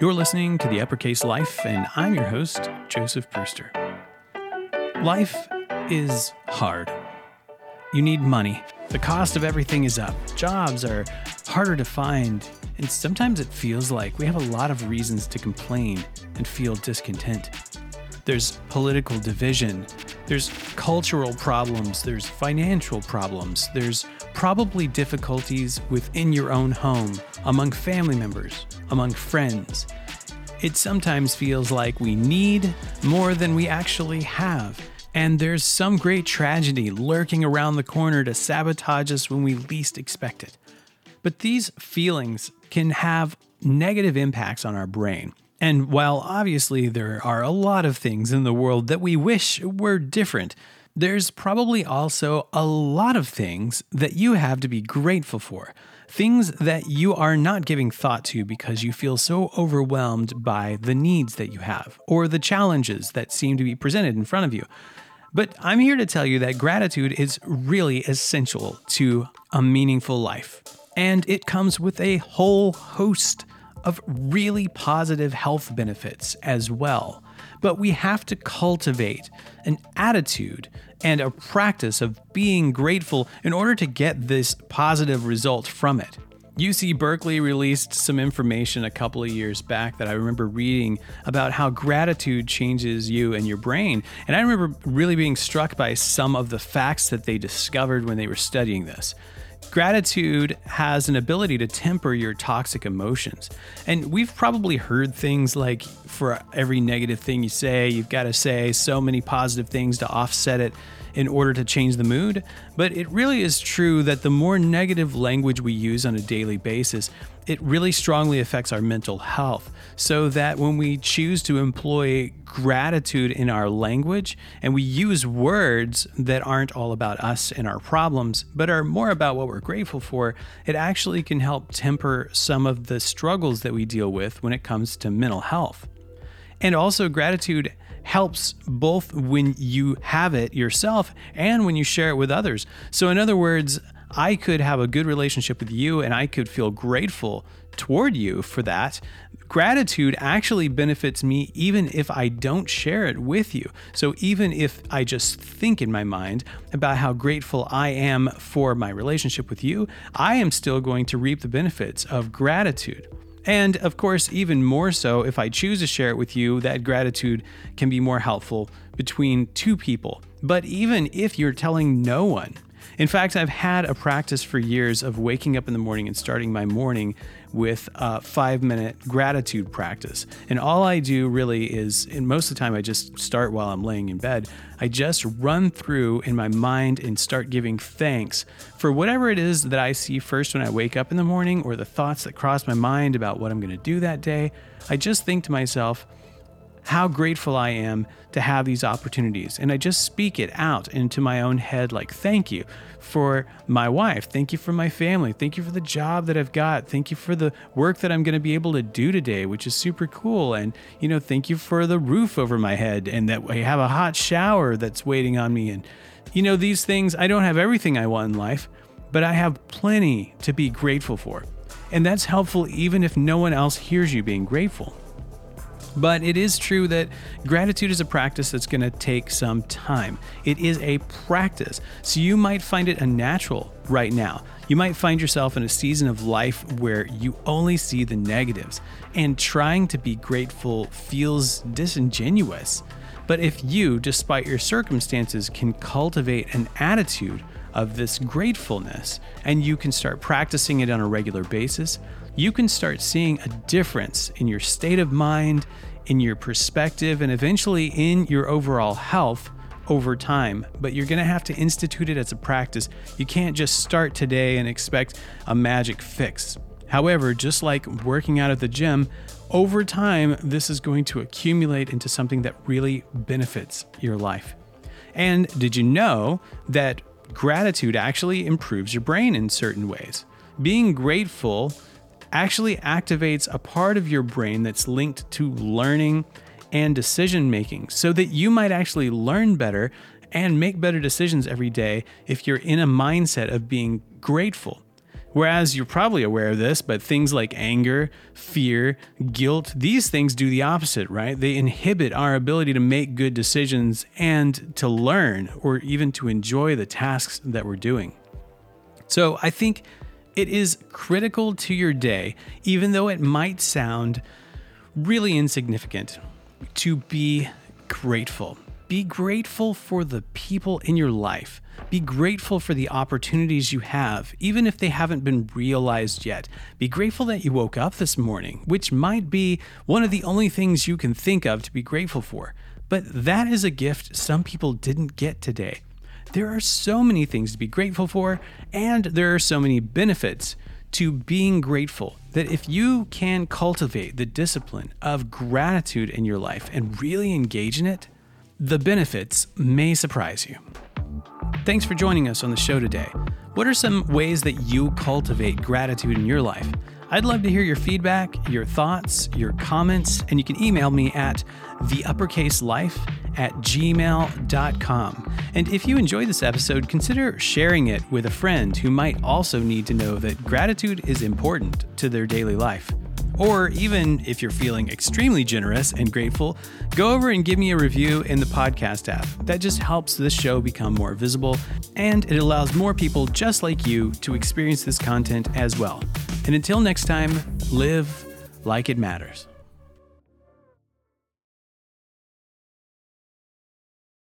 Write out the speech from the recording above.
You're listening to the Uppercase Life, and I'm your host, Joseph Brewster. Life is hard. You need money. The cost of everything is up. Jobs are harder to find, and sometimes it feels like we have a lot of reasons to complain and feel discontent. There's political division, there's cultural problems, there's financial problems, there's probably difficulties within your own home, among family members, among friends. It sometimes feels like we need more than we actually have, and there's some great tragedy lurking around the corner to sabotage us when we least expect it. But these feelings can have negative impacts on our brain. And while obviously there are a lot of things in the world that we wish were different, there's probably also a lot of things that you have to be grateful for. Things that you are not giving thought to because you feel so overwhelmed by the needs that you have or the challenges that seem to be presented in front of you. But I'm here to tell you that gratitude is really essential to a meaningful life. And it comes with a whole host of really positive health benefits as well. But we have to cultivate an attitude and a practice of being grateful in order to get this positive result from it. UC Berkeley released some information a couple of years back that I remember reading about how gratitude changes you and your brain. And I remember really being struck by some of the facts that they discovered when they were studying this. Gratitude has an ability to temper your toxic emotions. And we've probably heard things like for every negative thing you say, you've got to say so many positive things to offset it in order to change the mood. But it really is true that the more negative language we use on a daily basis, it really strongly affects our mental health. So that when we choose to employ gratitude in our language and we use words that aren't all about us and our problems, but are more about what we're grateful for, it actually can help temper some of the struggles that we deal with when it comes to mental health. And also, gratitude helps both when you have it yourself and when you share it with others. So, in other words, I could have a good relationship with you and I could feel grateful toward you for that. Gratitude actually benefits me even if I don't share it with you. So, even if I just think in my mind about how grateful I am for my relationship with you, I am still going to reap the benefits of gratitude. And of course, even more so, if I choose to share it with you, that gratitude can be more helpful between two people. But even if you're telling no one, in fact, I've had a practice for years of waking up in the morning and starting my morning with a five minute gratitude practice. And all I do really is, and most of the time I just start while I'm laying in bed, I just run through in my mind and start giving thanks for whatever it is that I see first when I wake up in the morning or the thoughts that cross my mind about what I'm going to do that day. I just think to myself, how grateful I am to have these opportunities. And I just speak it out into my own head like, thank you for my wife. Thank you for my family. Thank you for the job that I've got. Thank you for the work that I'm going to be able to do today, which is super cool. And, you know, thank you for the roof over my head and that I have a hot shower that's waiting on me. And, you know, these things, I don't have everything I want in life, but I have plenty to be grateful for. And that's helpful even if no one else hears you being grateful. But it is true that gratitude is a practice that's going to take some time. It is a practice. So you might find it unnatural right now. You might find yourself in a season of life where you only see the negatives, and trying to be grateful feels disingenuous. But if you, despite your circumstances, can cultivate an attitude of this gratefulness and you can start practicing it on a regular basis, you can start seeing a difference in your state of mind, in your perspective, and eventually in your overall health over time. But you're going to have to institute it as a practice. You can't just start today and expect a magic fix. However, just like working out at the gym, over time, this is going to accumulate into something that really benefits your life. And did you know that gratitude actually improves your brain in certain ways? Being grateful actually activates a part of your brain that's linked to learning and decision making so that you might actually learn better and make better decisions every day if you're in a mindset of being grateful. Whereas you're probably aware of this, but things like anger, fear, guilt, these things do the opposite, right? They inhibit our ability to make good decisions and to learn or even to enjoy the tasks that we're doing. So I think it is critical to your day, even though it might sound really insignificant, to be grateful. Be grateful for the people in your life. Be grateful for the opportunities you have, even if they haven't been realized yet. Be grateful that you woke up this morning, which might be one of the only things you can think of to be grateful for. But that is a gift some people didn't get today. There are so many things to be grateful for, and there are so many benefits to being grateful that if you can cultivate the discipline of gratitude in your life and really engage in it, the benefits may surprise you. Thanks for joining us on the show today. What are some ways that you cultivate gratitude in your life? I'd love to hear your feedback, your thoughts, your comments, and you can email me at theuppercaselife at gmail.com. And if you enjoyed this episode, consider sharing it with a friend who might also need to know that gratitude is important to their daily life. Or even if you're feeling extremely generous and grateful, go over and give me a review in the podcast app. That just helps this show become more visible and it allows more people just like you to experience this content as well. And until next time, live like it matters.